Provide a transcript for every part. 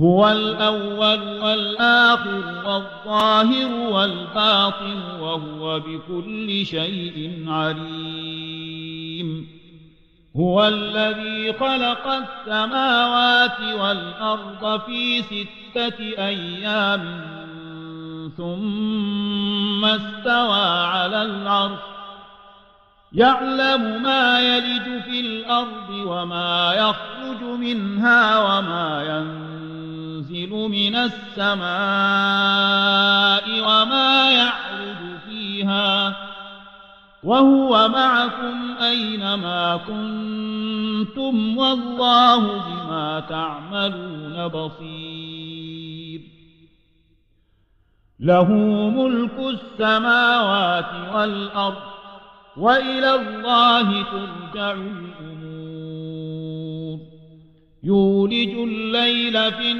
هو الأول والآخر والظاهر والباطن وهو بكل شيء عليم. هو الذي خلق السماوات والأرض في ستة أيام ثم استوى على العرش. يعلم ما يلج في الأرض وما يخرج منها وما ينزل من السماء وما يعرج فيها وهو معكم أينما كنتم والله بما تعملون بصير له ملك السماوات والأرض وإلى الله ترجع الأمور يولج الليل في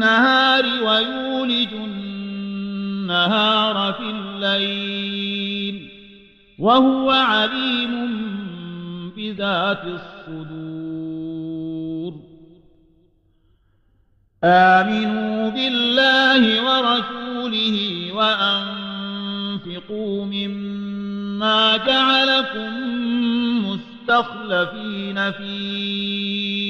النهار ويولج النهار في الليل وهو عليم بذات الصدور. آمنوا بالله ورسوله وأنفقوا مما جعلكم مستخلفين فيه.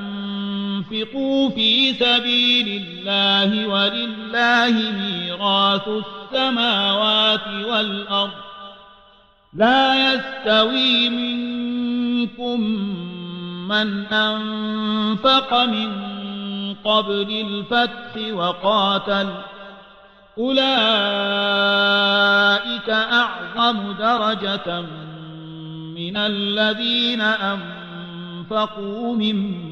تنفقوا في سبيل الله ولله ميراث السماوات والأرض لا يستوي منكم من أنفق من قبل الفتح وقاتل أولئك أعظم درجة من الذين أنفقوا من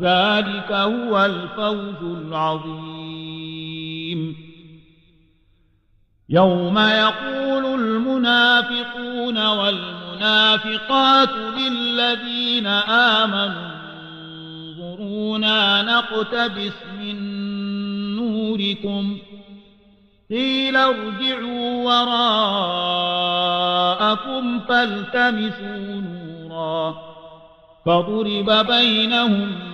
ذلك هو الفوز العظيم. يوم يقول المنافقون والمنافقات للذين آمنوا انظرونا نقتبس من نوركم. قيل ارجعوا وراءكم فالتمسوا نورا. فضرب بينهم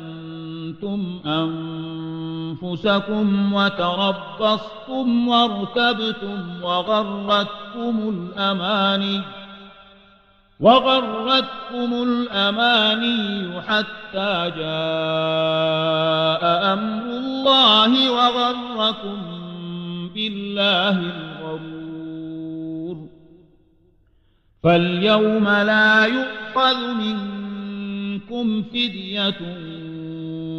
أنفسكم وتربصتم وارتبتم وغرتكم الأماني وغرتكم الأماني حتى جاء أمر الله وغركم بالله الغرور فاليوم لا يؤخذ منكم فدية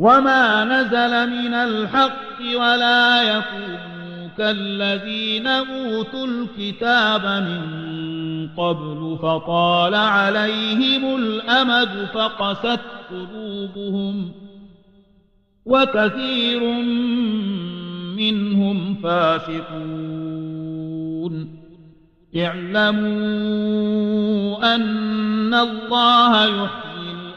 وما نزل من الحق ولا يكونوا كالذين أوتوا الكتاب من قبل فطال عليهم الأمد فقست قلوبهم وكثير منهم فاسقون اعلموا أن الله يحيي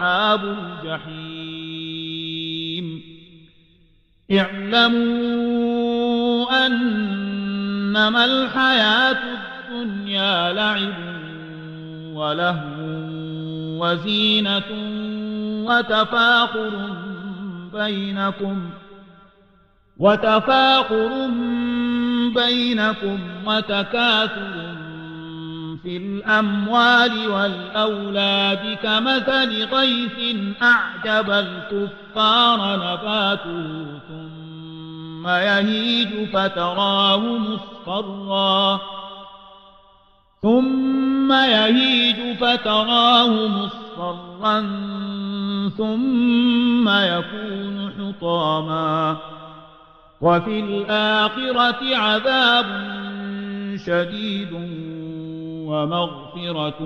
أصحاب الجحيم. اعلموا أن إنما الحياة الدنيا لعب ولهو وزينة وتفاخر بينكم وتفاخر بينكم وتكاثر في الأموال والأولاد كمثل غيث أعجب الكفار نباته ثم يهيج فتراه مصفرا. ثم يهيج فتراه مصفرا ثم يكون حطاما. وفي الآخرة عذاب شديد. ومغفرة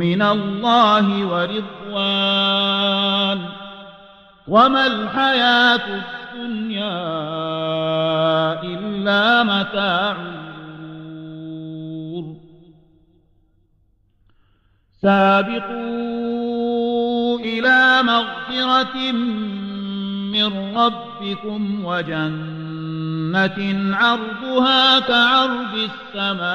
من الله ورضوان. وما الحياة الدنيا إلا متاع سابقوا إلى مغفرة من ربكم وجنة عرضها كعرض السماء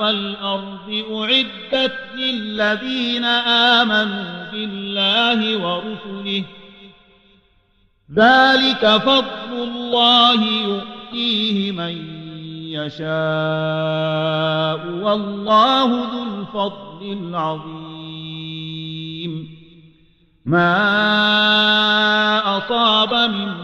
والأرض أعدت للذين آمنوا بالله ورسله. ذلك فضل الله يؤتيه من يشاء والله ذو الفضل العظيم. ما أصاب من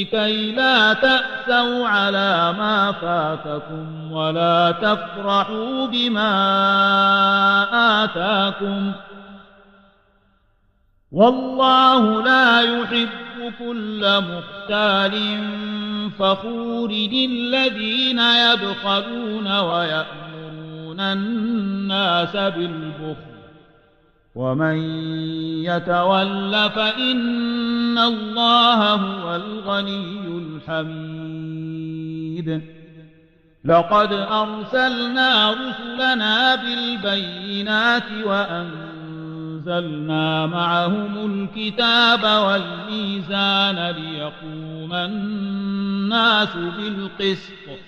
لكي لا تأسوا على ما فاتكم ولا تفرحوا بما آتاكم. والله لا يحب كل مختال فخور الذين يبخلون ويأمرون الناس بالبخل. ومن يتول فإن الله هو الغني الحميد. لقد أرسلنا رسلنا بالبينات وأنزلنا معهم الكتاب والميزان ليقوم الناس بالقسط.